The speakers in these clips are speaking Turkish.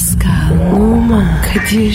Pascal, Oman, Kadir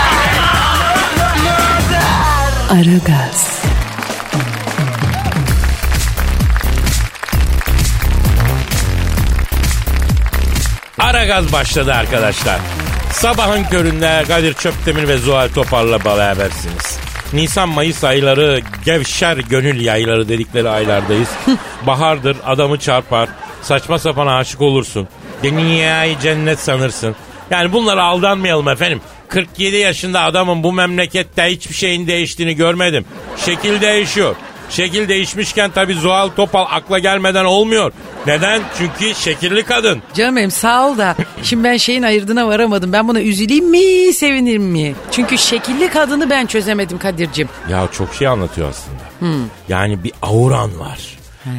Aragaz, Ara gaz başladı arkadaşlar. Sabahın köründe Kadir Çöptemir ve Zuhal Topal'la berabersiniz. Nisan-Mayıs ayları gevşer gönül yayları dedikleri aylardayız. Bahardır adamı çarpar. Saçma sapan aşık olursun. Dünyayı cennet sanırsın. Yani bunlara aldanmayalım efendim. 47 yaşında adamın bu memlekette hiçbir şeyin değiştiğini görmedim. Şekil değişiyor. Şekil değişmişken tabii Zuhal Topal akla gelmeden olmuyor. Neden? Çünkü şekilli kadın. Canım benim sağ ol da şimdi ben şeyin ayırdına varamadım. Ben buna üzüleyim mi sevinirim mi? Çünkü şekilli kadını ben çözemedim Kadir'cim. Ya çok şey anlatıyor aslında. Yani bir auran var.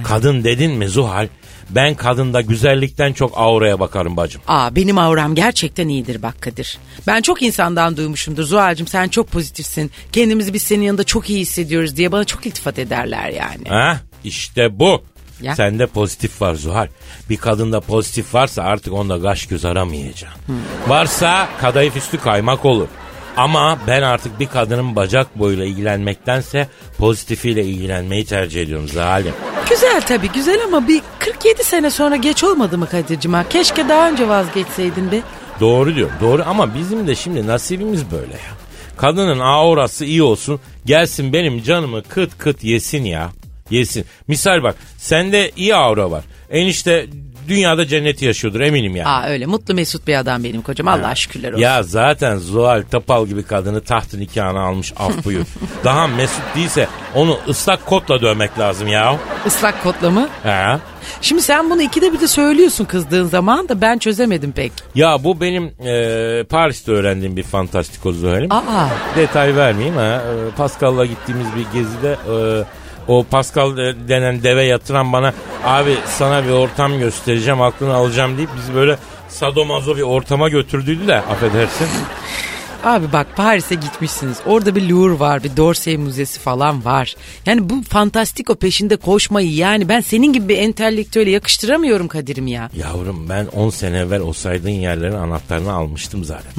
Kadın dedin mi Zuhal? Ben kadında güzellikten çok auraya bakarım bacım. Aa benim auram gerçekten iyidir bak Kadir. Ben çok insandan duymuşumdur. Zuhal'cığım sen çok pozitifsin. Kendimizi biz senin yanında çok iyi hissediyoruz diye bana çok iltifat ederler yani. Ha? İşte bu. Ya. Sende pozitif var Zuhal. Bir kadında pozitif varsa artık onda gaş göz aramayacaksın. Varsa kadayıf üstü kaymak olur. Ama ben artık bir kadının bacak boyuyla ilgilenmektense pozitifiyle ilgilenmeyi tercih ediyorum Zalim. Güzel tabii güzel ama bir 47 sene sonra geç olmadı mı Kadir'cim ha? Keşke daha önce vazgeçseydin be. Doğru diyor. Doğru ama bizim de şimdi nasibimiz böyle ya. Kadının aurası iyi olsun. Gelsin benim canımı kıt kıt yesin ya. Yesin. Misal bak sende iyi aura var. Enişte dünyada cenneti yaşıyordur eminim yani. Aa öyle mutlu mesut bir adam benim kocam. Allah şükürler olsun. Ya zaten Zuhal Topal gibi kadını tahtı nikahına almış af buyur. Daha mesut değilse onu ıslak kotla dövmek lazım ya. Islak kotla mı? Ha? Şimdi sen bunu ikide bir de söylüyorsun kızdığın zaman da ben çözemedim pek. Ya bu benim e, Paris'te öğrendiğim bir fantastiko Zuhal'im. Aa Detay vermeyeyim ha. E, Pascal'la gittiğimiz bir gezide e, o Pascal de- denen deve yatıran bana abi sana bir ortam göstereceğim aklını alacağım deyip bizi böyle sadomazo bir ortama götürdüydü de affedersin. Abi bak Paris'e gitmişsiniz. Orada bir Louvre var, bir D'Orsay Müzesi falan var. Yani bu fantastiko peşinde koşmayı yani ben senin gibi bir entelektüele yakıştıramıyorum Kadir'im ya. Yavrum ben 10 sene evvel o saydığın yerlerin anahtarını almıştım zaten.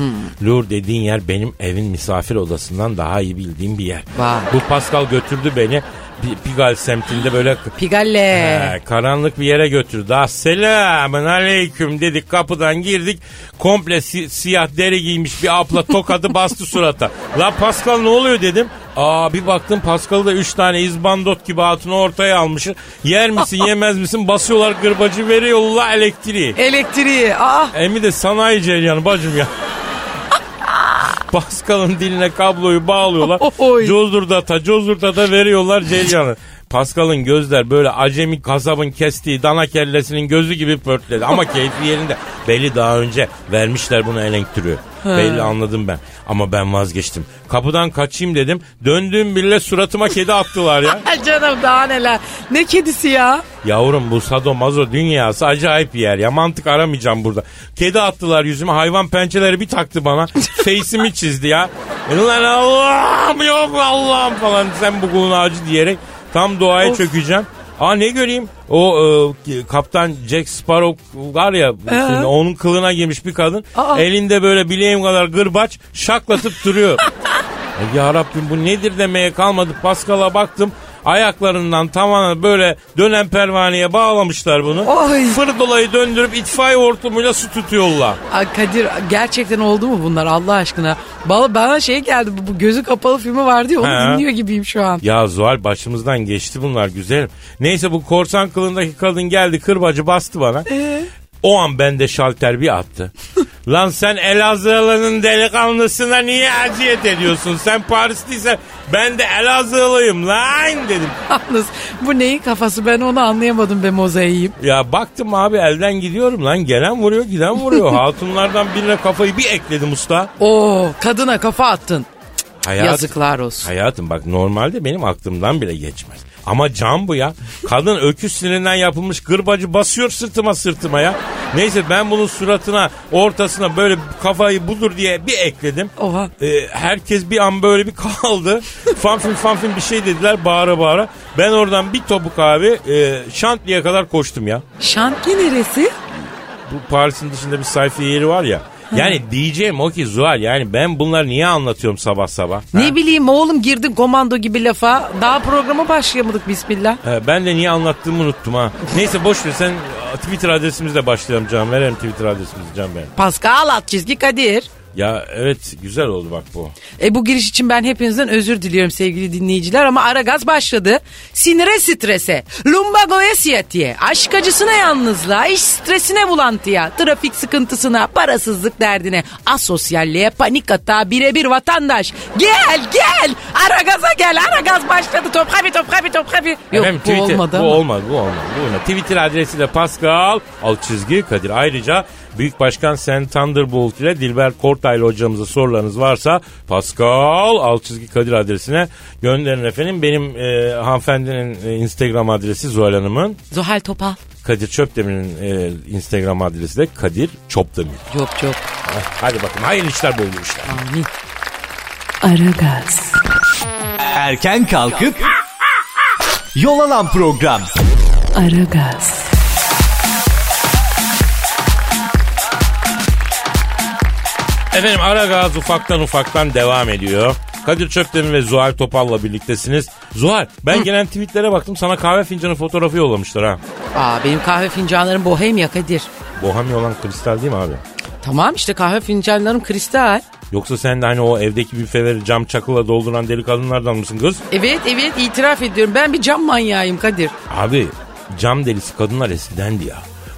Louvre dediğin yer benim evin misafir odasından daha iyi bildiğim bir yer. Vay. Bu Pascal götürdü beni Pi- Pigalle semtinde böyle Pigalle. He, karanlık bir yere götürdü. Selamun aleyküm dedik kapıdan girdik. Komple si- siyah deri giymiş bir abla tokadı bastı surata. La Pascal ne oluyor dedim. Aa bir baktım Pascal'ı da 3 tane izbandot gibi hatunu ortaya almışı. Yer misin yemez misin basıyorlar gırbacı veriyorlar elektriği. Elektriği. Aa Emi de sanayi ceryanı bacım ya. Pascal'ın diline kabloyu bağlıyorlar. Oy. Cozdurdata cozdurdata veriyorlar ceryanı. Pascal'ın gözler böyle acemi kasabın kestiği dana kellesinin gözü gibi pörtledi. Ama keyfi yerinde. Belli daha önce vermişler bunu elektriği. Belli anladım ben. Ama ben vazgeçtim. Kapıdan kaçayım dedim. Döndüğüm bile suratıma kedi attılar ya. canım daha neler. Ne kedisi ya? Yavrum bu sadomazo dünyası acayip bir yer ya. Mantık aramayacağım burada. Kedi attılar yüzüme. Hayvan pençeleri bir taktı bana. Face'imi çizdi ya. Ulan Allah'ım yok Allah'ım falan. Sen bu kulun acı diyerek tam doğaya çökeceğim. Aa ne göreyim? O e, kaptan Jack Sparrow var ya şimdi onun kılına girmiş bir kadın. Aa. Elinde böyle bileğim kadar gırbaç şaklatıp duruyor. E, ya Rabbim bu nedir demeye kalmadı. Pascal'a baktım. Ayaklarından tavana böyle dönen pervaneye bağlamışlar bunu. Oy. Fır dolayı döndürüp itfaiye hortumuyla su tutuyorlar. Aa, Kadir gerçekten oldu mu bunlar Allah aşkına? Bana, bana şey geldi bu, gözü kapalı filmi vardı ya onu He. dinliyor gibiyim şu an. Ya Zuhal başımızdan geçti bunlar güzelim. Neyse bu korsan kılındaki kadın geldi kırbacı bastı bana. Ee? O an bende şalter bir attı. Lan sen Elazığlı'nın delikanlısına niye eziyet ediyorsun? Sen Parisliysen ben de Elazığlıyım lan dedim. Yalnız bu neyin kafası ben onu anlayamadım be mozaiğim. Ya baktım abi elden gidiyorum lan. Gelen vuruyor giden vuruyor. Hatunlardan birine kafayı bir ekledim usta. Oo kadına kafa attın. Hayat, Yazıklar olsun. Hayatım bak normalde benim aklımdan bile geçmez. Ama can bu ya. Kadın öküz sinirinden yapılmış gırbacı basıyor sırtıma sırtıma ya. Neyse ben bunun suratına ortasına böyle kafayı budur diye bir ekledim. Oha. Ee, herkes bir an böyle bir kaldı. fanfin fanfin bir şey dediler bağıra bağıra. Ben oradan bir topuk abi e, Şantli'ye kadar koştum ya. Şantli neresi? Bu Paris'in dışında bir sayfa yeri var ya. Yani diyeceğim o ki Zuhal yani ben bunları niye anlatıyorum sabah sabah? Ha? Ne bileyim oğlum girdin komando gibi lafa. Daha programa başlayamadık bismillah. He, ben de niye anlattığımı unuttum ha. Neyse boş ver sen Twitter adresimizle başlayalım Can. Verelim Twitter adresimizi Can Bey. Pascal alt çizgi Kadir. Ya evet güzel oldu bak bu. E bu giriş için ben hepinizden özür diliyorum sevgili dinleyiciler ama ara gaz başladı. Sinire strese, lumbagoya siyatiye, aşk acısına yalnızlığa, iş stresine bulantıya, trafik sıkıntısına, parasızlık derdine, asosyalliğe, panik atağa, birebir vatandaş. Gel gel ara gaza gel ara gaz başladı top kabi top kabi top kabi. Yok Efendim, bu Twitter- olmadı bu ama. olmadı bu olmadı. Bu olmadı. Twitter adresiyle Pascal alt çizgi Kadir. Ayrıca Büyük Başkan Sen Thunderbolt ile Dilber Kortaylı hocamıza sorularınız varsa Pascal alt çizgi Kadir adresine gönderin efendim. Benim e, hanımefendinin e, Instagram adresi Zuhal Hanım'ın. Zuhal Topal. Kadir Çöpdemir'in e, Instagram adresi de Kadir Çopdemir. Yok yok. Hadi bakın hayırlı işler bol işler. Amin. Aragaz, Erken kalkıp yol alan program. Aragaz, Efendim ara gaz ufaktan ufaktan devam ediyor. Kadir Çöptemir ve Zuhal Topal'la birliktesiniz. Zuhal ben gelen tweetlere baktım sana kahve fincanı fotoğrafı yollamışlar ha. Aa, benim kahve fincanlarım bohem ya Kadir. Bohemi olan kristal değil mi abi? Tamam işte kahve fincanlarım kristal. Yoksa sen de hani o evdeki büfeleri cam çakılla dolduran deli kadınlardan mısın kız? Evet evet itiraf ediyorum ben bir cam manyağıyım Kadir. Abi cam delisi kadınlar eskidendi ya.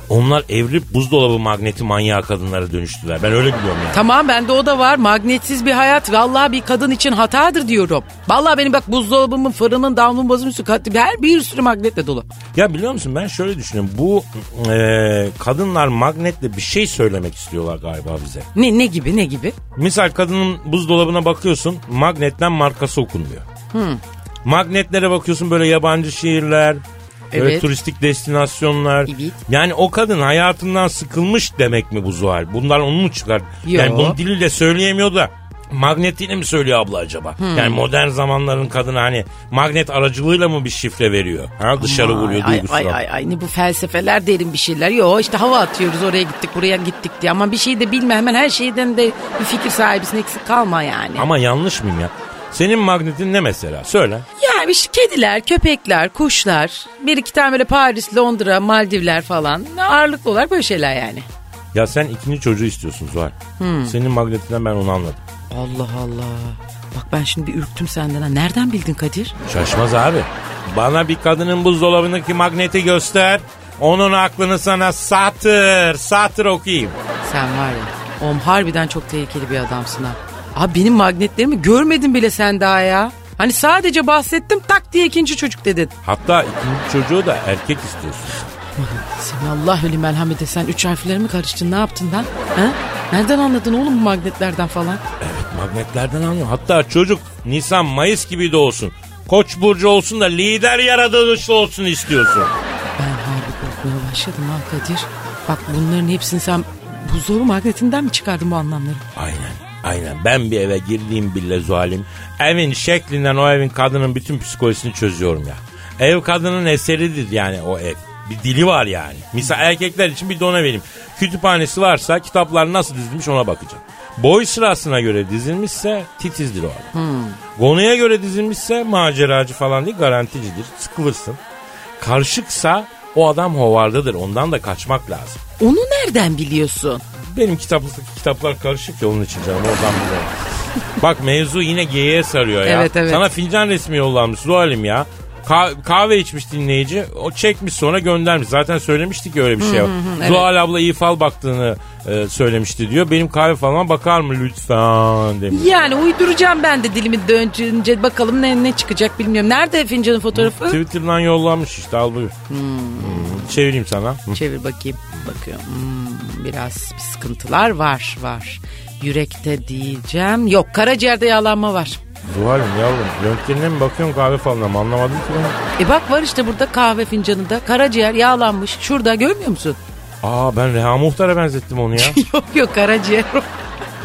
Onlar evrip buzdolabı magneti manyağı kadınlara dönüştüler. Ben öyle biliyorum yani. Tamam bende o da var. Magnetsiz bir hayat vallahi bir kadın için hatadır diyorum. Vallahi benim bak buzdolabımın, fırının, davlumbazım kat- her bir sürü magnetle dolu. Ya biliyor musun ben şöyle düşünüyorum. Bu e, kadınlar magnetle bir şey söylemek istiyorlar galiba bize. Ne ne gibi ne gibi? Misal kadının buzdolabına bakıyorsun magnetten markası okunmuyor. Magnetlere bakıyorsun böyle yabancı şehirler, böyle Evet. turistik destinasyonlar. Evet. Yani o kadın hayatından sıkılmış demek mi bu Zuhal? Bunlar onu mu çıkar? Yo. Yani bunu diliyle söyleyemiyor da magnetiyle mi söylüyor abla acaba? Yani modern zamanların kadını hani magnet aracılığıyla mı bir şifre veriyor? Ha dışarı vuruyor ay, duygusal. ay, ay, ay, ne bu felsefeler derin bir şeyler. Yo işte hava atıyoruz oraya gittik buraya gittik diye. Ama bir şey de bilme hemen her şeyden de bir fikir sahibisin eksik kalma yani. Ama yanlış mıyım ya? Senin magnetin ne mesela? Söyle. Yani işte kediler, köpekler, kuşlar, bir iki tane böyle Paris, Londra, Maldivler falan. Ağırlıklı olarak böyle şeyler yani. Ya sen ikinci çocuğu istiyorsun Zuhal. Senin magnetinden ben onu anladım. Allah Allah. Bak ben şimdi bir ürktüm senden. ha. Nereden bildin Kadir? Şaşmaz abi. Bana bir kadının buzdolabındaki magneti göster. Onun aklını sana satır, satır okuyayım. Sen var ya. Oğlum harbiden çok tehlikeli bir adamsın ha. Abi benim magnetlerimi görmedin bile sen daha ya. Hani sadece bahsettim tak diye ikinci çocuk dedin. Hatta ikinci çocuğu da erkek istiyorsun. Sen Allah ölü merhamet et. Sen üç harfleri mi karıştın ne yaptın lan? Ha? Nereden anladın oğlum bu magnetlerden falan? Evet magnetlerden anlıyor. Hatta çocuk Nisan Mayıs gibi de olsun. Koç burcu olsun da lider yaratılışlı olsun istiyorsun. Ben harbi korkmaya başladım ha Kadir. Bak bunların hepsini sen buzdolabı magnetinden mi çıkardın bu anlamları? Aynen. Aynen. Ben bir eve girdiğim bile Zuhal'im. Evin şeklinden o evin kadının bütün psikolojisini çözüyorum ya. Ev kadının eseridir yani o ev. Bir dili var yani. Misal erkekler için bir de ona vereyim. Kütüphanesi varsa kitaplar nasıl dizilmiş ona bakacağım. Boy sırasına göre dizilmişse titizdir o adam. Konuya göre dizilmişse maceracı falan değil garanticidir. Sıkılırsın. Karışıksa o adam hovardadır. Ondan da kaçmak lazım. Onu nereden biliyorsun? Benim kitaplıktaki kitaplar karışık ya onun için canım oradan biliyorum. Bak mevzu yine geyiğe sarıyor ya. Evet, evet. Sana fincan resmi yollamış Zuhal'im ya. Ka- kahve içmiş dinleyici. O çekmiş sonra göndermiş. Zaten söylemiştik öyle bir şey evet. Zuhal abla iyi fal baktığını e, söylemişti diyor. Benim kahve falan bakar mı lütfen demiş. Yani uyduracağım ben de dilimi dönünce bakalım ne ne çıkacak bilmiyorum. Nerede fincanın fotoğrafı? Twitter'dan yollanmış işte al buyur. Hmm, Çevireyim sana. Hı. Çevir bakayım. Bakıyorum. Hmm, biraz bir sıkıntılar var var. Yürekte diyeceğim. Yok karaciğerde yağlanma var. Zuhal'im yavrum röntgenine mi bakıyorsun kahve falına mı anlamadım ki ben. E bak var işte burada kahve fincanında karaciğer yağlanmış. Şurada görmüyor musun? Aa ben Reha Muhtar'a benzettim onu ya. yok yok karaciğer.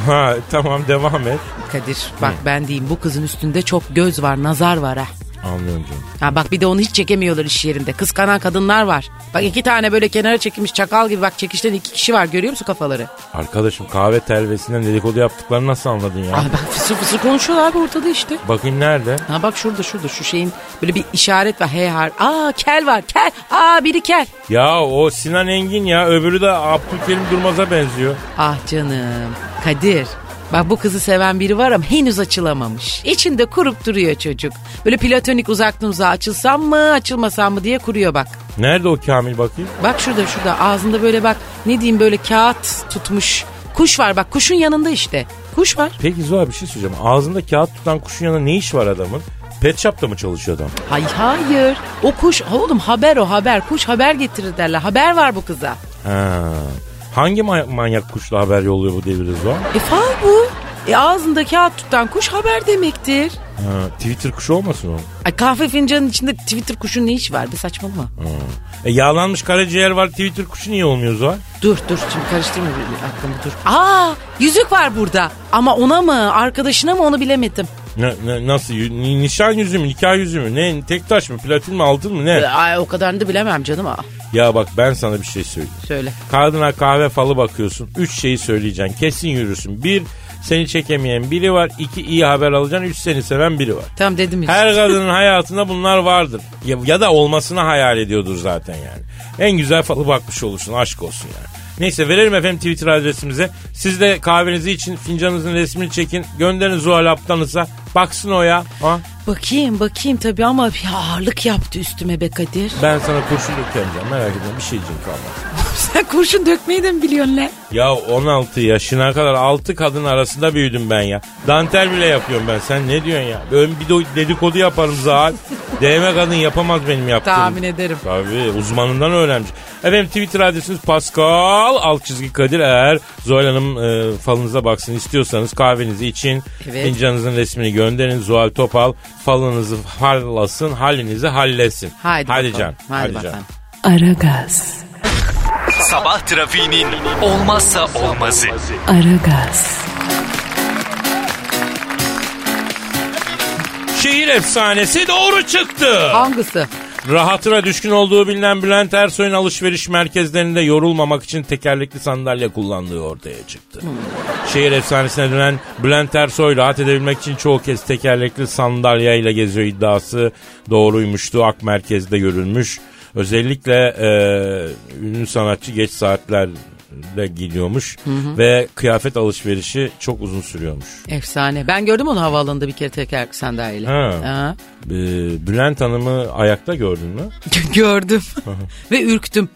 ha tamam devam et. Kadir bak ben diyeyim bu kızın üstünde çok göz var nazar var ha. Anlıyorum canım. Ha bak bir de onu hiç çekemiyorlar iş yerinde. Kıskanan kadınlar var. Bak iki tane böyle kenara çekilmiş çakal gibi bak çekişten iki kişi var görüyor musun kafaları? Arkadaşım kahve telvesinden dedikodu yaptıklarını nasıl anladın ya? Aa bak fısır fısır konuşuyorlar abi ortada işte. Bakayım nerede? Ha bak şurada şurada şu şeyin böyle bir işaret var. H har. Aa kel var kel. Aa biri kel. Ya o Sinan Engin ya öbürü de Abdülkerim Durmaz'a benziyor. Ah canım. Kadir. Bak bu kızı seven biri var ama henüz açılamamış. İçinde kurup duruyor çocuk. Böyle platonik uzaktan uzağa açılsam mı açılmasam mı diye kuruyor bak. Nerede o Kamil bakayım? Bak şurada şurada ağzında böyle bak ne diyeyim böyle kağıt tutmuş. Kuş var bak kuşun yanında işte. Kuş var. Peki Zuhal bir şey söyleyeceğim. Ağzında kağıt tutan kuşun yanında ne iş var adamın? Pet shop'ta mı çalışıyor adam? Hay hayır. O kuş oğlum haber o haber. Kuş haber getirir derler. Haber var bu kıza. Ha. Hangi ma- manyak kuşla haber yolluyor bu devirde Zuhal? E fal bu. E ağzında kağıt tutan kuş haber demektir. Ha, Twitter kuşu olmasın o? Ay kahve fincanının içinde Twitter kuşun ne işi var? Bir saçmalama. E, yağlanmış karaciğer var Twitter kuşu niye olmuyor Zuhal? Dur dur şimdi karıştırma aklımı dur. Aa yüzük var burada. Ama ona mı arkadaşına mı onu bilemedim. Ne, ne- nasıl? Nişan yüzü mü? Nikah yüzü mü? Ne? Tek taş mı? Platin mi? Altın mı? Ne? Ay o kadarını da bilemem canım. Aa, Ya bak ben sana bir şey söyleyeyim. söyle. Kadına kahve falı bakıyorsun. Üç şeyi söyleyeceksin. Kesin yürürsün. Bir, seni çekemeyen biri var. İki, iyi haber alacaksın. Üç, seni seven biri var. Tamam dedim. işte. Her kadının hayatında bunlar vardır. Ya, ya da olmasını hayal ediyordur zaten yani. En güzel falı bakmış olursun. Aşk olsun yani. Neyse verelim efendim Twitter adresimize. Siz de kahvenizi için fincanınızın resmini çekin. Gönderin Zuhal Aptanız'a. Baksın o ya. Ha? Bakayım bakayım tabii ama bir ağırlık yaptı üstüme be Kadir. Ben sana kurşun dökeceğim. Merak etme bir şeyciğim kalmaz. Sen kurşun dökmeyi de mi biliyorsun lan? Ya 16 yaşına kadar 6 kadın arasında büyüdüm ben ya. Dantel bile yapıyorum ben. Sen ne diyorsun ya? Ön bir de dedikodu yaparım Zahal. DM kadın yapamaz benim yaptığım. Tahmin ederim. Tabii uzmanından öğrenmiş. Efendim Twitter adresiniz Pascal alt çizgi Kadir eğer Zuhal Hanım e, falınıza baksın istiyorsanız kahvenizi için Evet. fincanınızın resmini gönderin Zuhal Topal falınızı hallasın halinizi hallesin. Haydi Hadi bakalım. can. Hadi, Hadi can. bakalım. Aragaz, Sabah trafiğinin olmazsa olmazı. Aragaz, Şehir efsanesi doğru çıktı. Hangisi? Rahatına düşkün olduğu bilinen Bülent Ersoy'un alışveriş merkezlerinde yorulmamak için tekerlekli sandalye kullandığı ortaya çıktı. Şehir efsanesine dönen Bülent Ersoy rahat edebilmek için çoğu kez tekerlekli sandalyeyle geziyor iddiası doğruymuştu. Ak merkezde görülmüş. Özellikle e, ünlü sanatçı geç saatlerde gidiyormuş ve kıyafet alışverişi çok uzun sürüyormuş. Efsane. Ben gördüm onu havaalanında bir kere teker sandalyeyle. Ha. Ha. E, Bülent Hanım'ı ayakta gördün mü? Gördüm. Ve ürktüm.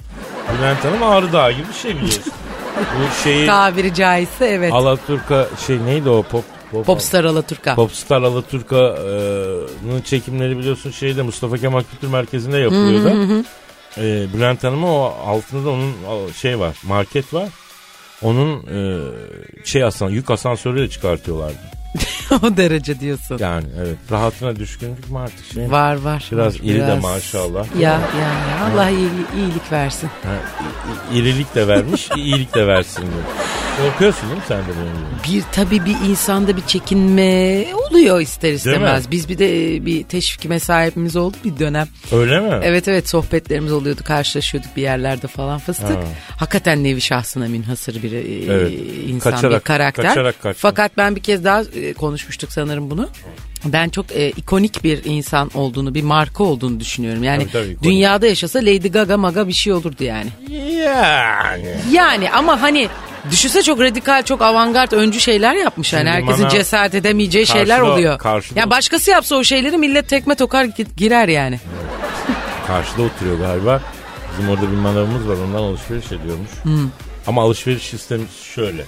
Bülent Hanım Ağrı Dağı gibi bir şey biliyorsun. Bu şeyi Tabiri caizse evet. Alaturka şey neydi o pop pop Popstar Alaturka. Popstar Alaturka'nın çekimleri biliyorsun şeyde Mustafa Kemal Kültür Merkezi'nde yapılıyordu. Ee, Bülent Hanım'ı o altında da onun şey var market var. Onun e, şey asan yük asansörüyle çıkartıyorlardı. o derece diyorsun. Yani evet rahatına düşkünlük mü artık şey? Var var. Biraz var, iri de biraz. maşallah. Ya ya ya Allah iyilik, iyilik versin. Ha, irilik de vermiş, iyilik de versin diyor. Korkuyorsun değil mi sen de benim gibi? Bir tabii bir insanda bir çekinme oluyor ister istemez. Biz bir de e, bir teşvik mesaibimiz oldu bir dönem. Öyle mi? Evet evet sohbetlerimiz oluyordu karşılaşıyorduk bir yerlerde falan fıstık. Ha. Hakikaten nevi şahsına münhasır bir e, Evet. insan Kaçarak- bir karakter. kaçarak kaçtı. Fakat ben bir kez daha e, konuşmuştuk sanırım bunu. Ben çok e, ikonik bir insan olduğunu, bir marka olduğunu düşünüyorum. Yani Tabii, tabii, ikonik. dünyada yaşasa Lady Gaga maga bir şey olurdu yani. Yani. Yani ama hani Düşünse çok radikal, çok avantgard, öncü şeyler yapmış. Yani herkesin cesaret edemeyeceği Karşıda- şeyler oluyor. karşıda- Ya başkası yapsa o şeyleri millet tekme tokar gi- girer yani. Karşıda oturuyor galiba. Bizim orada bir manavımız var ondan alışveriş ediyormuş. Ama alışveriş sistemi şöyle.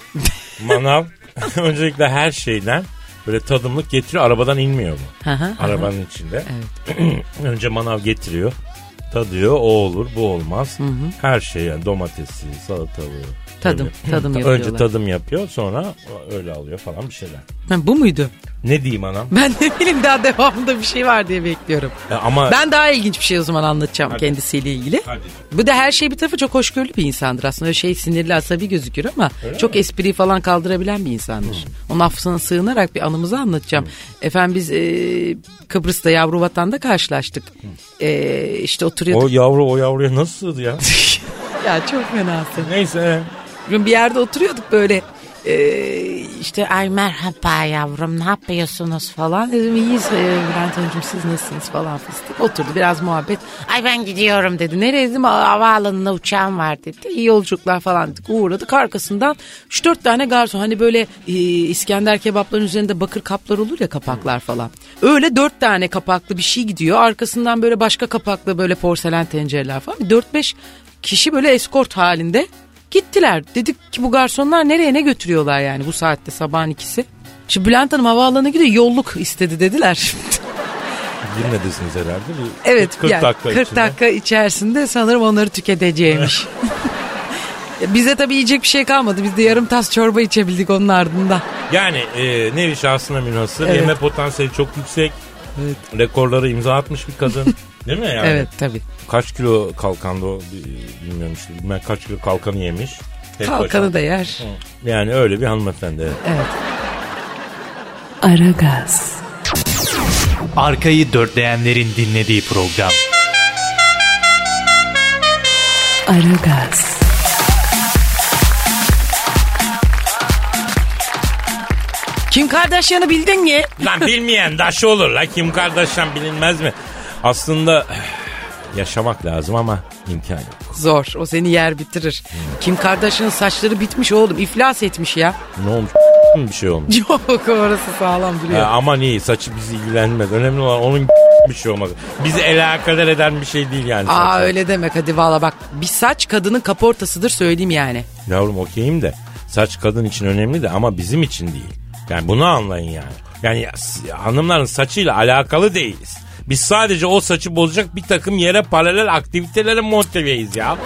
Manav öncelikle her şeyden böyle tadımlık getiriyor. Arabadan inmiyor bu. Hı hı, hı. Arabanın içinde. Önce manav getiriyor. Tadıyor o olur bu olmaz. Her şey yani domatesi, salatalığı. Tadım, Öyle. tadım Ta- yapıyorlar. Önce tadım yapıyor sonra öyle alıyor falan bir şeyler. Ha, bu muydu? Ne diyeyim anam? Ben ne bileyim daha devamında bir şey var diye bekliyorum. Ya ama Ben daha ilginç bir şey o zaman anlatacağım Hadi. kendisiyle ilgili. Hadi. Bu da her şey bir tarafı çok hoşgörülü bir insandır aslında. Öyle şey sinirli asabi gözükür ama çok espriyi falan kaldırabilen bir insandır. Onun affına sığınarak bir anımızı anlatacağım. Efendim biz e, Kıbrıs'ta yavru vatanda karşılaştık. E, işte oturuyorduk. o yavru o yavruya nasıl sığdı ya? Ya çok fenasın. Neyse. Bir yerde oturuyorduk böyle. Ee, işte ay merhaba yavrum ne yapıyorsunuz falan. Dedim iyiyiz e, Bülent Hanımcığım siz nasılsınız falan fıstık. Oturdu biraz muhabbet. Ay ben gidiyorum dedi. Nereye dedim "Aa, havaalanına uçağım var dedi. İyi yolculuklar falan dedik. Uğradık arkasından 3-4 tane garson hani böyle e, İskender kebapların üzerinde bakır kaplar olur ya kapaklar falan. Öyle 4 tane kapaklı bir şey gidiyor. Arkasından böyle başka kapaklı böyle porselen tencereler falan. 4-5 kişi böyle eskort halinde Gittiler. Dedik ki bu garsonlar nereye ne götürüyorlar yani bu saatte sabahın ikisi. Şimdi Bülent Hanım havaalanına gidiyor yolluk istedi dediler. Girmedesiniz herhalde. Bir evet 40 yani dakika 40 içinde. dakika içerisinde sanırım onları tüketeceğimiş. Bize tabii yiyecek bir şey kalmadı. Biz de yarım tas çorba içebildik onun ardından. Yani e, nevi şahsına münhasır. Evet. Yeme potansiyeli çok yüksek. Rekorları imza atmış bir kadın. Değil mi yani? Evet tabii. Kaç kilo kalkandı o bi- bilmiyorum işte. Bilmem kaç kilo kalkanı yemiş. Tek Kalkanı başına. da yer. Yani öyle bir hanımefendi. evet. Evet. Aragaz, Arkayı dörtleyenlerin dinlediği program. Aragaz, Kim Kardashian'ı bildin mi? Lan bilmeyen daşı olur la. Kim Kardashian bilinmez mi? Aslında yaşamak lazım ama imkan yok. Zor. O seni yer bitirir. Kim Kardashian'ın saçları bitmiş oğlum. İflas etmiş ya. Ne olmuş? bir şey olmuş. Yok orası sağlam duruyor. Ya aman iyi saçı bizi ilgilenmez. Önemli olan onun bir şey olmaz. Bizi alakadar eden bir şey değil yani. Aa saçlar. öyle demek hadi valla bak. Bir saç kadının kaportasıdır söyleyeyim yani. Yavrum okeyim de saç kadın için önemli de ama bizim için değil. Yani bunu anlayın yani. Yani hanımların saçıyla alakalı değiliz. Biz sadece o saçı bozacak bir takım yere paralel aktivitelere motiveyiz ya.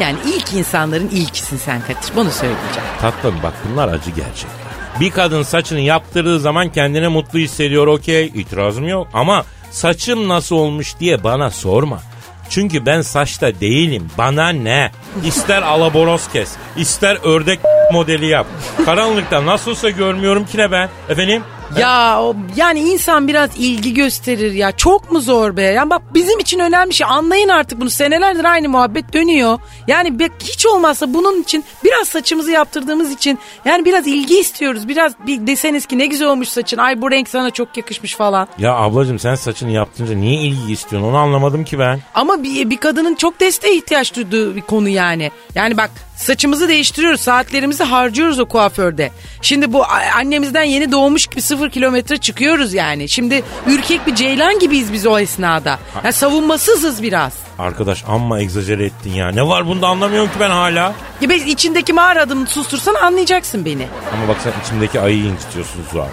Yani ilk insanların ilkisin sen Kadir. Bunu söyleyeceğim. Tatlım bak bunlar acı gerçekler. Bir kadın saçını yaptırdığı zaman kendine mutlu hissediyor okey itirazım yok. Ama saçım nasıl olmuş diye bana sorma. Çünkü ben saçta değilim. Bana ne? İster alaboros kes, ister ördek modeli yap. Karanlıkta nasılsa görmüyorum ki ne ben. Efendim? Ya o, yani insan biraz ilgi gösterir ya. Çok mu zor be? Yani bak bizim için önemli şey. Anlayın artık bunu. Senelerdir aynı muhabbet dönüyor. Yani be- hiç olmazsa bunun için biraz saçımızı yaptırdığımız için yani biraz ilgi istiyoruz. Biraz bir deseniz ki ne güzel olmuş saçın. Ay bu renk sana çok yakışmış falan. Ya ablacığım sen saçını yaptırınca niye ilgi istiyorsun onu anlamadım ki ben. Ama bir, bir kadının çok desteğe ihtiyaç duyduğu bir konu yani. Yani bak saçımızı değiştiriyoruz. Saatlerimizi harcıyoruz o kuaförde. Şimdi bu annemizden yeni doğmuş gibi sıfır kilometre çıkıyoruz yani. Şimdi ürkek bir ceylan gibiyiz biz o esnada. Yani savunmasızız biraz. Arkadaş amma egzajere ettin ya. Ne var bunda anlamıyorum ki ben hala. Ya ben içindeki mağara adımını sustursan anlayacaksın beni. Ama bak sen içimdeki ayıyı incitiyorsun Zuhal.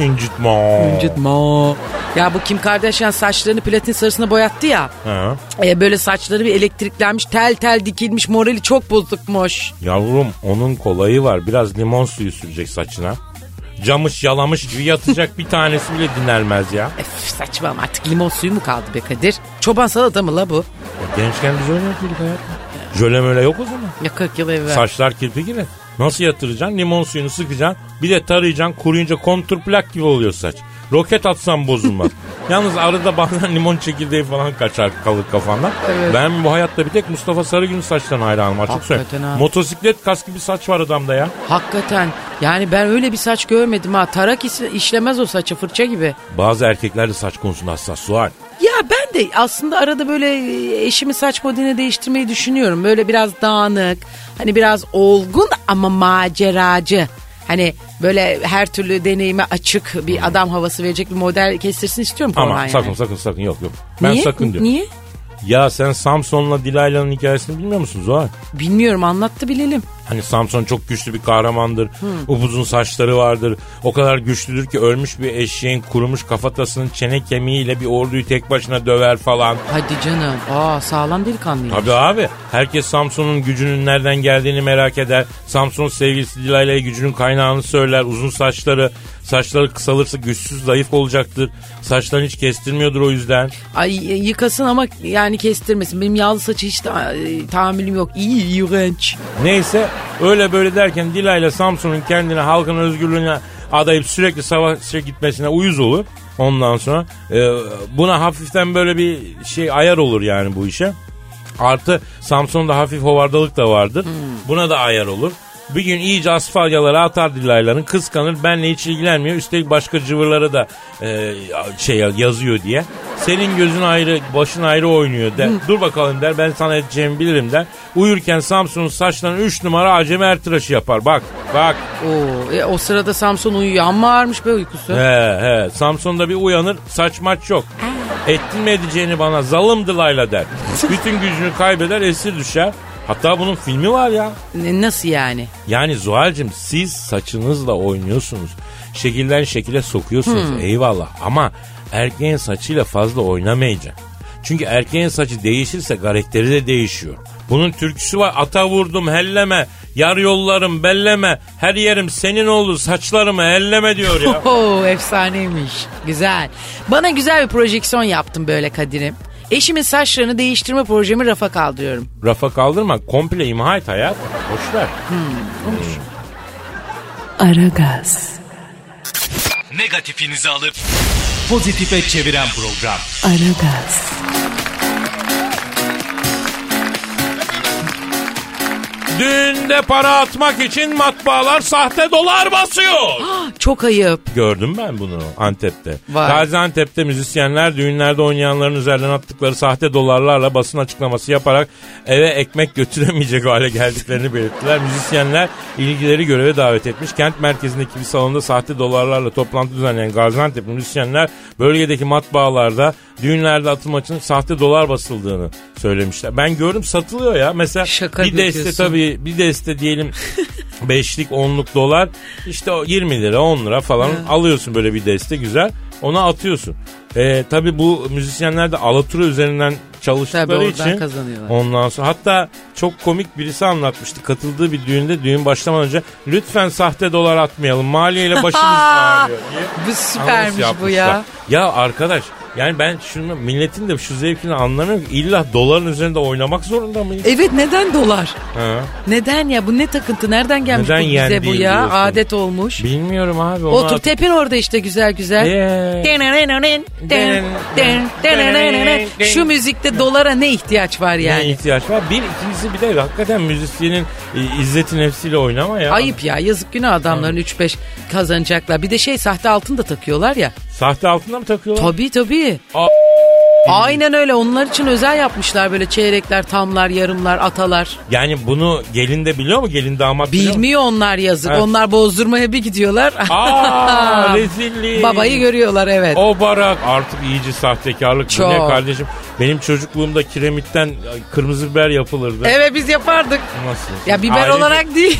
İncitme. Incitma. Ya bu Kim Kardashian saçlarını platin sarısına boyattı ya. Ha. E, böyle saçları bir elektriklenmiş tel tel dikilmiş morali çok bozukmuş. Yavrum onun kolayı var. Biraz limon suyu sürecek saçına. Camış yalamış gibi yatacak bir tanesi bile dinlenmez ya. Öf, saçmalama artık limon suyu mu kaldı be Kadir? Çoban salata mı la bu? Ya gençken biz öyle yapıyorduk hayatım. Jöle möle yok o zaman. Ya 40 yıl evvel. Saçlar kirpi gibi. Nasıl yatıracaksın? Limon suyunu sıkacaksın. Bir de tarayacaksın. Kuruyunca kontur plak gibi oluyor saç. Roket atsam bozulmaz. Yalnız arada bazen limon çekirdeği falan kaçar kalır kafandan. Ben bu hayatta bir tek Mustafa Sarıgül'ün saçlarına hayranım açık söyleyeyim. Motosiklet kas gibi saç var adamda ya. Hakikaten yani ben öyle bir saç görmedim ha. Tarak işlemez o saçı fırça gibi. Bazı erkekler de saç konusunda hassas Sual. Ya ben de aslında arada böyle eşimi saç modelini değiştirmeyi düşünüyorum. Böyle biraz dağınık, hani biraz olgun ama maceracı. Hani böyle her türlü deneyime açık bir adam havası verecek bir model kestirsin istiyorum Ama yani. sakın sakın sakın yok yok. Ben Niye? sakın diyorum. Niye? Ya sen Samson'la Dilayla'nın hikayesini bilmiyor musun Zuhal? Bilmiyorum anlattı bilelim. Hani Samson çok güçlü bir kahramandır. Upuzun saçları vardır. O kadar güçlüdür ki ölmüş bir eşeğin kurumuş kafatasının çene kemiğiyle bir orduyu tek başına döver falan. Hadi canım. Aa sağlam delikanlıymış. Tabii abi. Herkes Samson'un gücünün nereden geldiğini merak eder. Samson sevgilisi Dilayla'ya gücünün kaynağını söyler. Uzun saçları, saçları kısalırsa güçsüz zayıf olacaktır. Saçlarını hiç kestirmiyordur o yüzden. Ay yıkasın ama yani kestirmesin. Benim yağlı saçı hiç ta- e, tahammülüm yok. İyi iğrenç. Neyse öyle böyle derken Dilayla Samsun'un kendine halkın özgürlüğüne adayıp sürekli savaşa gitmesine uyuz olur. Ondan sonra e, buna hafiften böyle bir şey ayar olur yani bu işe. Artı Samsun'da hafif hovardalık da vardır. Buna da ayar olur. Bir gün iyice asfalyaları atar Dilayların kıskanır benle hiç ilgilenmiyor üstelik başka cıvırlara da e, şey yazıyor diye. Senin gözün ayrı başın ayrı oynuyor der. Dur bakalım der ben sana edeceğimi bilirim der. Uyurken Samsun'un saçlarını 3 numara acemi ertıraşı yapar bak bak. Oo, e, o sırada Samson uyuyor. Amma ağırmış be uykusu. He he Samsun'da bir uyanır saç maç yok. Ettin mi edeceğini bana zalım Dilayla der. Bütün gücünü kaybeder esir düşer. Hatta bunun filmi var ya. Ne- Nasıl yani? Yani Zuhal'cığım siz saçınızla oynuyorsunuz. Şekilden şekile sokuyorsunuz eyvallah ama erkeğin saçıyla fazla oynamayacaksın. Çünkü erkeğin saçı değişirse karakteri de değişiyor. Bunun türküsü var ata vurdum helleme yar yollarım belleme her yerim senin oldu saçlarımı elleme diyor ya. Oo efsaneymiş. Güzel. Bana güzel bir projeksiyon yaptım böyle Kadir'im. Eşimin saçlarını değiştirme projemi rafa kaldırıyorum. Rafa kaldırma komple imha et hayat. Boş ver. Aragaz, Negatifinizi alıp pozitife çeviren program. Aragaz, Düğünde para atmak için matbaalar sahte dolar basıyor. Çok ayıp. Gördüm ben bunu Antep'te. Var. Gaziantep'te müzisyenler düğünlerde oynayanların üzerinden attıkları sahte dolarlarla basın açıklaması yaparak eve ekmek götüremeyecek hale geldiklerini belirttiler. Müzisyenler ilgileri göreve davet etmiş. Kent merkezindeki bir salonda sahte dolarlarla toplantı düzenleyen Gaziantep müzisyenler bölgedeki matbaalarda düğünlerde atılmak için sahte dolar basıldığını söylemişler. Ben gördüm satılıyor ya. Mesela Şaka bir deste tabii bir deste diyelim beşlik onluk dolar işte o 20 lira 10 lira falan alıyorsun böyle bir deste güzel ona atıyorsun. Ee, tabii bu müzisyenler de alatura üzerinden çalıştıkları Tabii için kazanıyorlar. ondan sonra hatta çok komik birisi anlatmıştı katıldığı bir düğünde düğün başlamadan önce lütfen sahte dolar atmayalım maliyeyle başımız ağrıyor diye Bu süpermiş bu ya. Ya arkadaş yani ben şunu milletin de şu zevkini anlamıyorum ki illa doların üzerinde oynamak zorunda mıyız? Evet neden dolar? Ha? Neden ya bu ne takıntı nereden gelmiş Neden bu yen bize bu değil ya diyorsun? adet olmuş. Bilmiyorum abi. onu Otur tepin orada işte güzel güzel. Ee. Şu müzikte dolara ne ihtiyaç var Ne yani? ihtiyaç var? Bir ikincisi bir de hakikaten müzisyenin e, izzeti nefsiyle oynama ya. Ayıp ya yazık günah adamların 3-5 kazanacaklar. Bir de şey sahte altın da takıyorlar ya. Sahte altında mı takıyorlar? Tabii tabii. Aa. Aynen öyle onlar için özel yapmışlar böyle çeyrekler, tamlar, yarımlar, atalar. Yani bunu gelin de biliyor mu? Gelin damat biliyor mu? Bilmiyor onlar yazık. Evet. Onlar bozdurmaya bir gidiyorlar. Aa rezillik. Babayı görüyorlar evet. O barak artık iyice sahtekarlık. Bu Çok. ne kardeşim? Benim çocukluğumda kiremitten kırmızı biber yapılırdı. Evet biz yapardık. Nasıl? Ya biber Ailecek- olarak değil.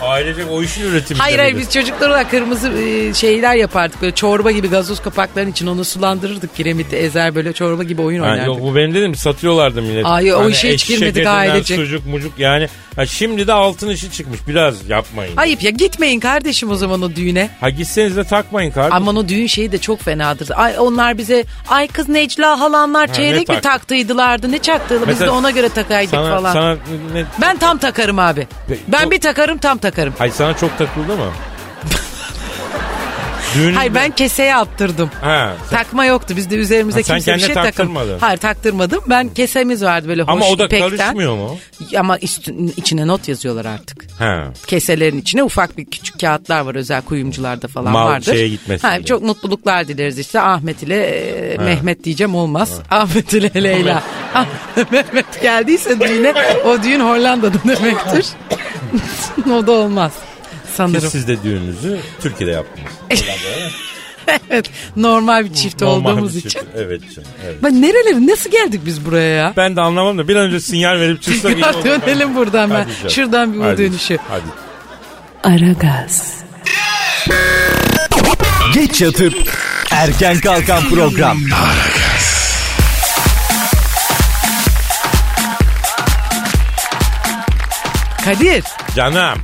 Ailecek o işin üretimi. Hayır hayır biz çocuklar olarak kırmızı e, şeyler yapardık. Böyle çorba gibi gazoz kapaklarının için onu sulandırırdık. Kiremiti ezer böyle çorba gibi oyun oynardık. yok bu benim dedim satıyorlardı millet. Ay, o işe hiç girmedik ailecek. Sucuk mucuk yani. Ha, şimdi de altın işi çıkmış biraz yapmayın. Ayıp ya gitmeyin kardeşim o zaman o düğüne. Ha gitseniz de takmayın kardeşim. Aman o düğün şeyi de çok fenadır. Ay onlar bize ay kız Necla halanlar ne çeyrek mi tak- taktıydılardı ne çaktıydı biz Mesela de ona göre takaydık sana, falan. Sana ne, Ben tam takarım abi. Pe- Ben çok- bir takarım tam takarım. Hayır sana çok takıldı mı? Düğününde... Hayır ben keseye attırdım. Ha, sen- Takma yoktu. Bizde üzerimize Ha, kimse bir şey taktırmadın. Hayır taktırmadım. Ben kesemiz vardı böyle hoş Ama o da ipekten. karışmıyor mu? Ama üstün, içine not yazıyorlar artık. Ha. Keselerin içine ufak bir küçük kağıtlar var özel kuyumcularda falan Mal vardır. şeye gitmesin Ha, diye. çok mutluluklar dileriz işte Ahmet ile e, Mehmet diyeceğim olmaz. Ahmet ile Leyla. Ah, Mehmet geldiyse düğüne o düğün Hollanda'da demektir. o da olmaz. Ki Sanırım. siz de düğününüzü Türkiye'de yaptınız. evet. Normal bir çift Normal olduğumuz bir için. şey. Evet canım. Evet. Ben nereleri nasıl geldik biz buraya ya? Ben de anlamam da bir an önce sinyal verip çıksak iyi olur. dönelim buradan ben. Hadi. Şuradan bir U Hadi. dönüşü. Hadi. Aragaz, Geç yatıp erken kalkan program. Kadir Canım.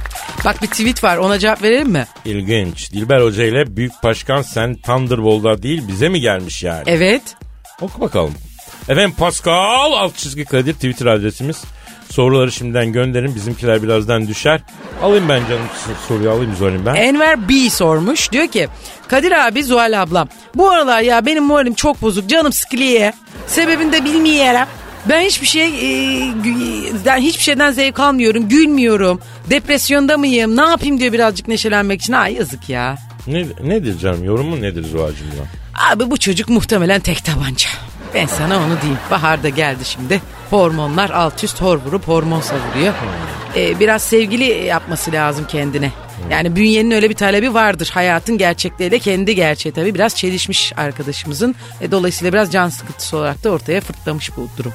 Bak bir tweet var ona cevap verelim mi? İlginç. Dilber Hoca ile Büyük Başkan sen Thunderbolt'a değil bize mi gelmiş yani? Evet. Oku bakalım. Efendim Pascal alt çizgi Kadir Twitter adresimiz. Soruları şimdiden gönderin. Bizimkiler birazdan düşer. Alayım ben canım soruyu alayım sorayım ben. Enver B sormuş. Diyor ki Kadir abi Zuhal ablam. Bu aralar ya benim moralim çok bozuk. Canım sıkılıyor. Sebebini de bilmiyorum. Ben hiçbir şey e, hiçbir şeyden zevk almıyorum. Gülmüyorum. Depresyonda mıyım? Ne yapayım diyor birazcık neşelenmek için. Ay yazık ya. Ne, nedir canım yorumun nedir Zuhal'cığım ya? Abi bu çocuk muhtemelen tek tabanca. Ben sana onu diyeyim. Bahar da geldi şimdi. Hormonlar alt üst hor vurup hormon savuruyor. Ee, biraz sevgili yapması lazım kendine. Yani bünyenin öyle bir talebi vardır. Hayatın gerçekleriyle kendi gerçeği tabii biraz çelişmiş arkadaşımızın. E, dolayısıyla biraz can sıkıntısı olarak da ortaya fırtlamış bu durum.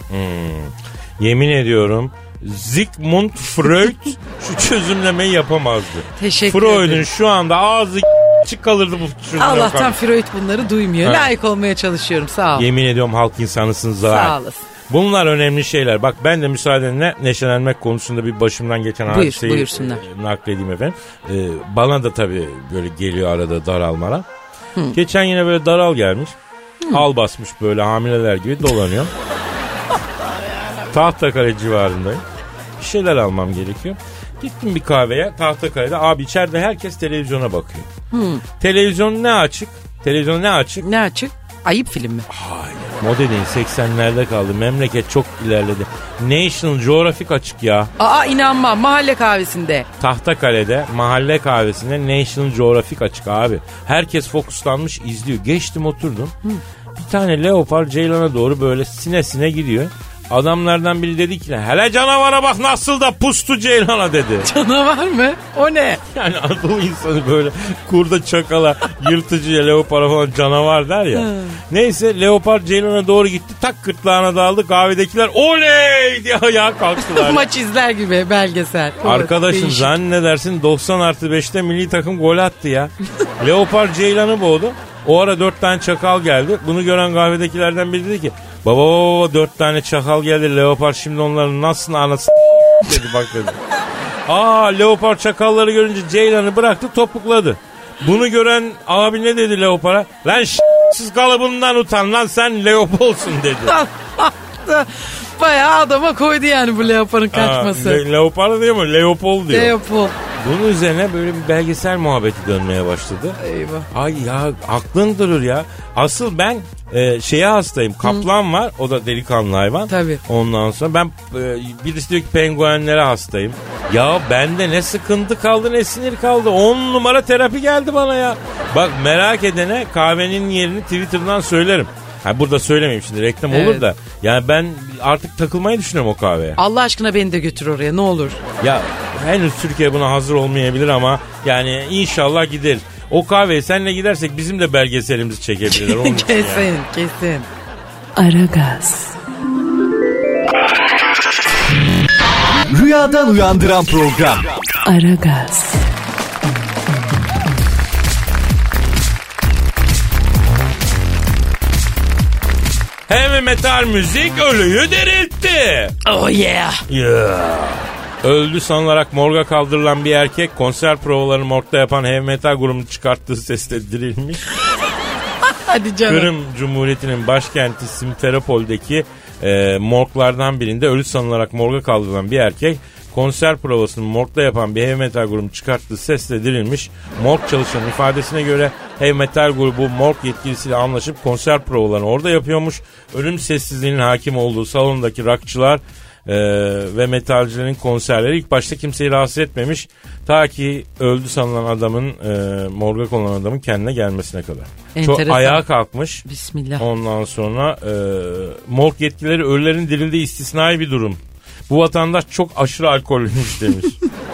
Yemin ediyorum Sigmund Freud şu çözümlemeyi yapamazdı. Teşekkür Freud'un şu anda ağzı çık kalırdı bu çözümleri. Allah'tan Freud bunları duymuyor. Evet. Layık olmaya çalışıyorum sağ ol. Yemin ediyorum halk insanısın Zuhal. Sağ olasın. Bunlar önemli şeyler. Bak ben de müsaadenle neşelenmek konusunda bir başımdan geçen Buyur, hadiseyi buyursunlar. e, nakledeyim efendim. E, bana da tabii böyle geliyor arada daralmalar. Geçen yine böyle daral gelmiş. Al basmış böyle hamileler gibi dolanıyor. Tahtakale civarındayım. Bir şeyler almam gerekiyor. Gittim bir kahveye Tahtakale'de. Abi içeride herkes televizyona bakıyor. Televizyon ne açık? Televizyon ne açık? Ne açık? Ayıp film mi? Modelin 80'lerde kaldı. Memleket çok ilerledi. National Geographic açık ya. Aa inanmam mahalle kahvesinde. Tahtakale'de mahalle kahvesinde National Geographic açık abi. Herkes fokuslanmış izliyor. Geçtim oturdum. Bir tane leopar Ceylan'a doğru böyle sine sine gidiyor. Adamlardan biri dedi ki hele canavara bak nasıl da pustu Ceylan'a dedi. Canavar mı? O ne? Yani Anadolu insanı böyle kurda çakala yırtıcıya leopara falan canavar der ya. Neyse leopar Ceylan'a doğru gitti tak gırtlağına daldı kahvedekiler oley diye ayağa kalktılar. Maç izler gibi belgesel. Arkadaşım Değişik. zannedersin 90 artı 5'te milli takım gol attı ya. Leopar Ceylan'ı boğdu. O ara dört tane çakal geldi. Bunu gören kahvedekilerden biri dedi ki baba baba dört tane çakal geldi. Leopar şimdi onların nasıl anası dedi bak dedi. Aa Leopar çakalları görünce Ceylan'ı bıraktı topukladı. Bunu gören abi ne dedi Leopar'a? Lan siz kalıbından utan lan sen Leopold'sun dedi. Bayağı adama koydu yani bu leoparın kaçması. Le- Leopar diyor mu? Leopold diyor. Leopold. Bunun üzerine böyle bir belgesel muhabbeti dönmeye başladı. Eyvah. Ay ya aklın durur ya. Asıl ben e, şeye hastayım. Kaplan var. O da delikanlı hayvan. Tabii. Ondan sonra ben e, birisi diyor ki penguenlere hastayım. Ya bende ne sıkıntı kaldı ne sinir kaldı. 10 numara terapi geldi bana ya. Bak merak edene kahvenin yerini Twitter'dan söylerim. Ha burada söylemeyeyim şimdi reklam olur Evet. da. Yani ben artık takılmayı düşünüyorum o kahveye. Allah aşkına beni de götür oraya ne olur. Ya henüz Türkiye buna hazır olmayabilir ama yani inşallah gider. O kahveye seninle gidersek bizim de belgeselimizi çekebilirler. Onun için yani. kesin kesin. Aragaz, Rüyadan uyandıran program. Aragaz, Heavy metal müzik ölüyü diriltti. Oh yeah. Yeah. Öldü sanılarak morga kaldırılan bir erkek konser provalarını morgda yapan heavy metal grubunun çıkarttığı sesle dirilmiş. Hadi canım. Kırım Cumhuriyeti'nin başkenti Simferopol'deki e, morglardan birinde ölü sanılarak morga kaldırılan bir erkek konser provasını morgda yapan bir heavy metal grubunun çıkarttığı sesle dirilmiş. Morg çalışanın ifadesine göre heavy metal grubu morg yetkilisiyle anlaşıp konser provalarını orada yapıyormuş. Ölüm sessizliğinin hakim olduğu salondaki rockçılar e, ve metalcilerin konserleri ilk başta kimseyi rahatsız etmemiş. Ta ki öldü sanılan adamın e, morga konulan adamın kendine gelmesine kadar. Çok ayağa kalkmış. Bismillah. Ondan sonra e, morg yetkilileri ölülerin dirildiği istisnai bir durum. Bu vatandaş çok aşırı alkollüymüş demiş.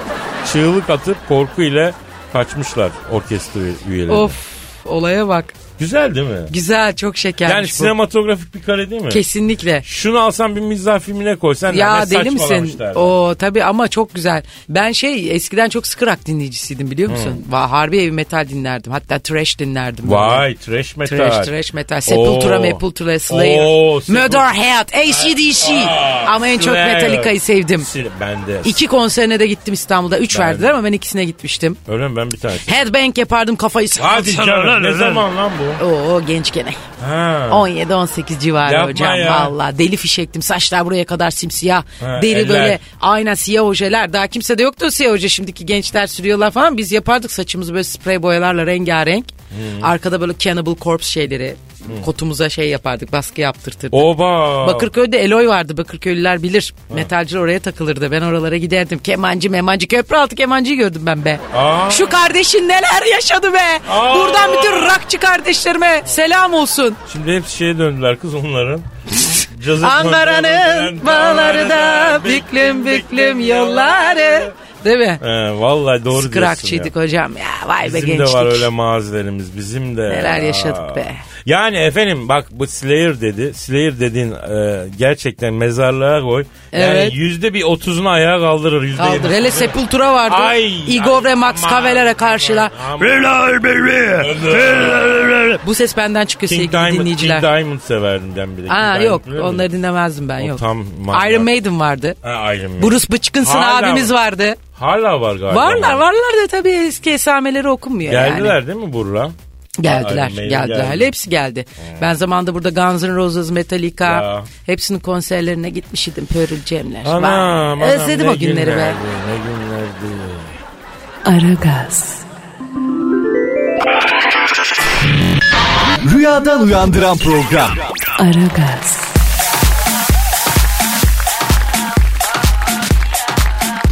çığlık atıp korkuyla kaçmışlar orkestra üyeleri. Of olaya bak. Güzel değil mi? Güzel çok şekermiş Yani bu. sinematografik bir kare değil mi? Kesinlikle. Şunu alsan bir mizah filmine koysan Ya deli misin? O tabii ama çok güzel. Ben şey eskiden çok sıkı rock dinleyicisiydim biliyor musun? Va Harbi heavy metal dinlerdim. Hatta trash dinlerdim. böyle. Vay trash metal. Trash, trash metal. Sepultura, Oo. Mepultura, Slayer, Oo, Murderhead, ACDC. Ama en çok. Metallica'yı sevdim. Ben de. İki konserine de gittim İstanbul'da. Üç Ben verdiler ama ben ikisine gitmiştim. Öyle mi ben bir tanesi? Headbang yapardım kafayı Hadi canım ne zaman lan bu? Oo genç gene. Ha. 17-18 civarı Yapma hocam ya. valla. Deli fişektim. Saçlar buraya kadar simsiyah. Ha, Deri eller. böyle aynen siyah ojeler. Daha kimse de yoktu o siyah oje. Şimdiki gençler sürüyorlar falan. Biz yapardık saçımızı böyle sprey boyalarla rengarenk. Hmm. Arkada böyle Cannibal Corpse şeyleri. Kotumuza şey yapardık baskı yaptırtırdık. Oba. Bakırköy'de Eloy vardı. Bakırköylüler bilir. Metalciler oraya takılırdı. Ben oralara giderdim. Kemancı memancı. Köprü altı kemancıyı gördüm ben be. Aa. Şu kardeşin neler yaşadı be. Aa. Buradan bütün rockçı kardeşlerime selam olsun. Şimdi hepsi şeye döndüler kız onların. Ankara'nın bağları da büklüm büklüm yolları. Değil mi? He, vallahi doğru diyorsun Skrakçıydık ya. hocam ya. Vay be Bizim gençlik. de var öyle mazilerimiz bizim de. Neler Aa. yaşadık be. Yani efendim bak bu Slayer dedi. Slayer dediğin e, gerçekten mezarlığa koy. Evet. Yani yüzde bir otuzunu ayağa kaldırır. Yüzde Kaldır. Hele Sepultura vardı. Ay, Igor ay, ve Max Cavalera karşılar. aman. Bu ses benden çıkıyor King sevgili Diamond, King dinleyiciler. Diamond severdim ben bir de. Aa King yok Diamond onları dinlemezdim ben O yok. tam manyak. Iron Maiden vardı. Ha, Iron Maiden. Bruce Bıçkınsın Hala abimiz var. vardı. Hala var galiba. Varlar varlar da tabii eski esameleri okunmuyor Geldiler yani. değil mi Burla? Geldiler, Iron geldiler. geldi. Hepsi geldi. Ben zamanında burada Guns N' Roses, Metallica, Ya. hepsinin konserlerine gitmiştim. Pearl Jam'ler. Anam, Vay, anam, Özledim o günleri be. Ne günlerdi. Aragaz, Rüyadan uyandıran program. Aragaz,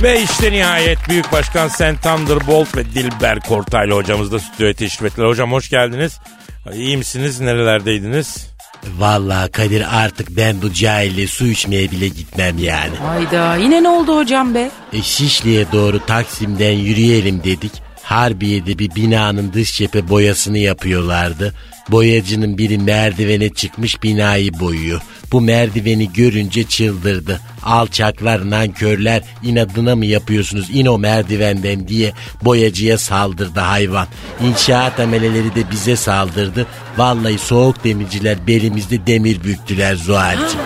Ve işte nihayet Büyük Başkan Sen Thunderbolt ve Dilber Kortaylı hocamız da stüdyoya teşrif ettiler. Hocam hoş geldiniz. İyi misiniz? Nerelerdeydiniz? Vallahi Kadir artık ben bu cahille su içmeye bile gitmem yani. Hayda yine ne oldu hocam be? E, Şişli'ye doğru Taksim'den yürüyelim dedik. Harbiye'de bir binanın dış cephe boyasını yapıyorlardı. Boyacının biri merdivene çıkmış binayı boyuyor. Bu merdiveni görünce çıldırdı. Alçaklar, nankörler inadına mı yapıyorsunuz in o merdivenden diye boyacıya saldırdı hayvan. İnşaat ameleleri de bize saldırdı. Vallahi soğuk demirciler belimizde demir büktüler Zuhal'cığım.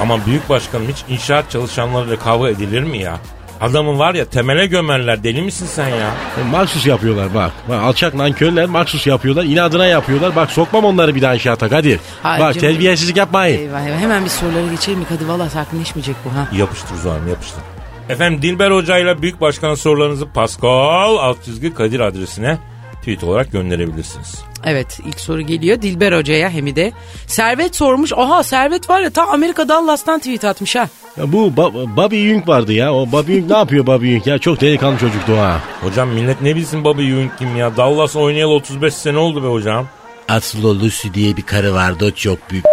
Ama Büyük Başkanım hiç inşaat çalışanlarıyla kavga edilir mi ya? Adamı var ya temele gömerler. Deli misin sen ya? Maksus yapıyorlar bak. bak alçak nankörler maksus yapıyorlar. inadına yapıyorlar. Bak sokmam onları bir daha inşaata Kadir. Hayır bak canım. terbiyesizlik yapmayın. Eyvah eyvah hemen bir sorulara geçelim mi? Hadi valla sakinleşmeyecek bu ha. Yapıştır Zuhal'im yapıştır. Efendim Dilber Hoca ile Büyük Başkan'ın sorularınızı Pascal alt çizgi Kadir adresine tweet olarak gönderebilirsiniz. Evet ilk soru geliyor Dilber Hoca'ya hem de. Servet sormuş. Oha Servet var ya ta Amerika Dallas'tan tweet atmış ha. Ya bu Ba- Bobby Yünk vardı ya. O Bobby Yünk ne yapıyor Bobby Yünk ya? Çok delikanlı çocuktu ha. Hocam millet ne bilsin Bobby Ewing kim ya? Dallas oynayalı 35 sene oldu be hocam. Asıl o Lucy diye bir karı vardı o çok büyük.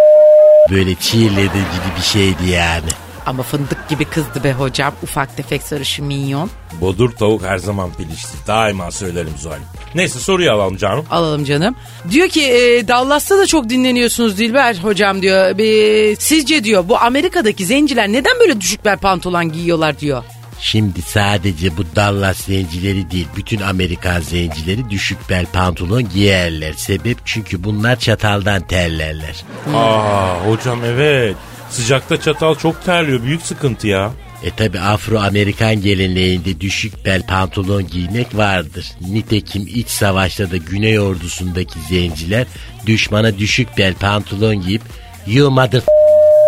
Böyle cheerleader gibi bir şeydi yani. Ama fındık gibi kızdı be hocam. Ufak tefek sarışı minyon. Bodur tavuk her zaman pilişti. Daima söylerim Zuhal'im. Neyse soruyu alalım canım. Alalım canım. Diyor ki e, Dallas'ta da çok dinleniyorsunuz Dilber hocam diyor. E, sizce diyor bu Amerika'daki zenciler neden böyle düşük bel pantolon giyiyorlar diyor. Şimdi sadece bu Dallas zencileri değil bütün Amerikan zencileri düşük bel pantolon giyerler. Sebep çünkü bunlar çataldan terlerler. Aa hocam evet. Sıcakta çatal çok terliyor. Büyük sıkıntı ya. E tabi Afro-Amerikan geleneğinde düşük bel pantolon giymek vardır. Nitekim iç savaşta da Güney ordusundaki zenciler düşmana düşük bel pantolon giyip you mother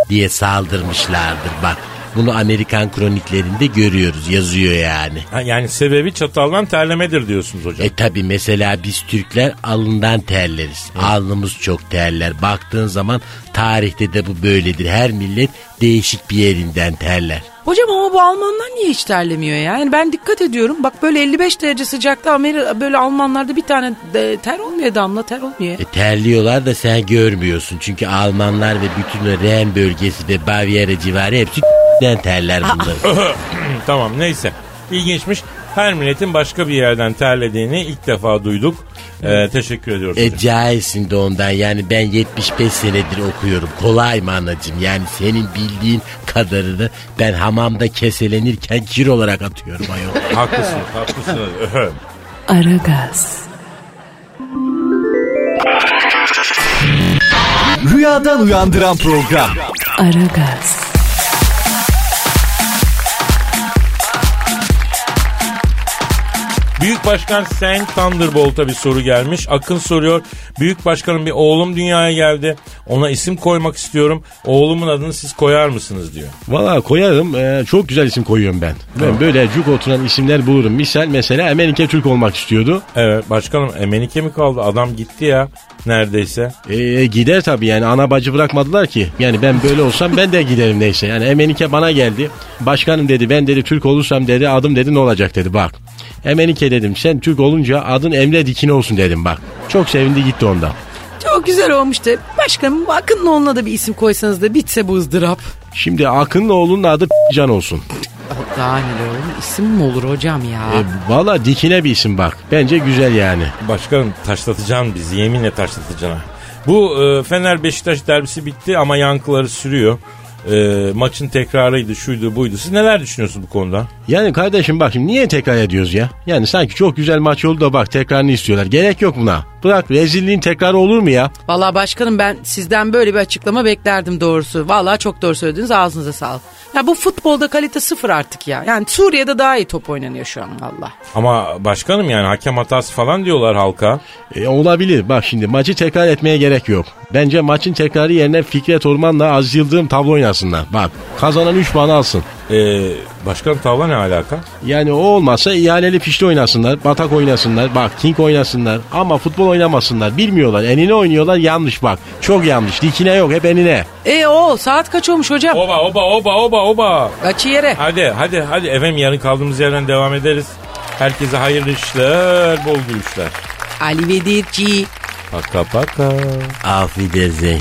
diye saldırmışlardır bak. Bunu Amerikan kroniklerinde görüyoruz yazıyor yani. Ha, yani sebebi çataldan terlemedir diyorsunuz hocam. E tabi mesela biz Türkler alından terleriz. Alnımız çok terler. Baktığın zaman tarihte de bu böyledir. Her millet değişik bir yerinden terler. Hocam ama bu Almanlar niye hiç terlemiyor ya? Yani ben dikkat ediyorum. Bak böyle 55 derece sıcakta Amerika böyle Almanlarda bir tane de ter olmuyor damla ter olmuyor. E terliyorlar da sen görmüyorsun. Çünkü Almanlar ve bütün o Ren bölgesi ve Bavyera civarı hepsi den terler bunları. tamam neyse. İlginçmiş. Her milletin başka bir yerden terlediğini ilk defa duyduk. Ee, teşekkür ediyoruz. E cahilsin de ondan yani ben 75 senedir okuyorum. Kolay mı anacığım? Yani senin bildiğin kadarını ben hamamda keselenirken kir olarak atıyorum ayol. haklısınız, haklısınız. Öhö. Aragaz, Rüyadan uyandıran program. Aragaz, Büyük Başkan Sen Thunderbolt'a bir soru gelmiş. Akın soruyor. Büyük Başkanım bir oğlum dünyaya geldi. Ona isim koymak istiyorum. Oğlumun adını siz koyar mısınız diyor. Valla koyarım. Ee, çok güzel isim koyuyorum ben. Ben böyle cuk oturan isimler bulurum. Misal mesela Emenike Türk olmak istiyordu. Evet başkanım Emenike mi kaldı? Adam gitti ya neredeyse. Ee, gider tabii yani ana bacı bırakmadılar ki. Yani ben böyle olsam ben de giderim neyse. Yani Emenike bana geldi. Başkanım dedi ben dedi Türk olursam dedi adım dedi ne olacak dedi bak. Emenike dedim sen Türk olunca adın Emre Dikine olsun dedim bak. Çok sevindi gitti ondan. Çok güzel olmuştu. Başkanım Akın'ın oğluna da bir isim koysanız da bitse bu ızdırap. Şimdi Akın'ın oğlunun adı Can olsun. Daha neler oğlum isim mi olur hocam ya? E, Valla Dikine bir isim bak. Bence güzel yani. Başkanım taşlatacaksın bizi yeminle taşlatacaksın ha. Bu e, Fener Beşiktaş derbisi bitti ama yankıları sürüyor. E, maçın tekrarıydı şuydu buydu. Siz neler düşünüyorsunuz bu konuda? Yani kardeşim bak şimdi niye tekrar ediyoruz ya? Yani sanki çok güzel maç oldu da bak tekrarını istiyorlar. Gerek yok buna. Bırak rezilliğin tekrarı olur mu ya? Vallahi başkanım ben sizden böyle bir açıklama beklerdim doğrusu. Vallahi çok doğru söylediniz ağzınıza sağlık. Ya bu futbolda kalite sıfır artık ya. Yani Suriye'de daha iyi top oynanıyor şu an valla. Ama başkanım yani hakem hatası falan diyorlar halka. E, olabilir. Bak şimdi maçı tekrar etmeye gerek yok. Bence maçın tekrarı yerine Fikret Orman'la Aziz Yıldırım tablo oynasınlar. Bak kazanan 3 puan alsın. E, başkanım tavla ne alaka? Yani o olmazsa ihaleli pişti oynasınlar, batak oynasınlar, bak king oynasınlar ama futbol oynamasınlar. Bilmiyorlar. Enine oynuyorlar yanlış bak. Çok yanlış. Dikine yok hep enine. E o saat kaç olmuş hocam? Oba oba oba oba oba. Kaçı yere? Hadi hadi hadi efendim yarın kaldığımız yerden devam ederiz. Herkese hayırlı işler, bol gülüşler. Ali Vedirci. Paka paka. Auf Wiedersehen.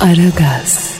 Aragaz.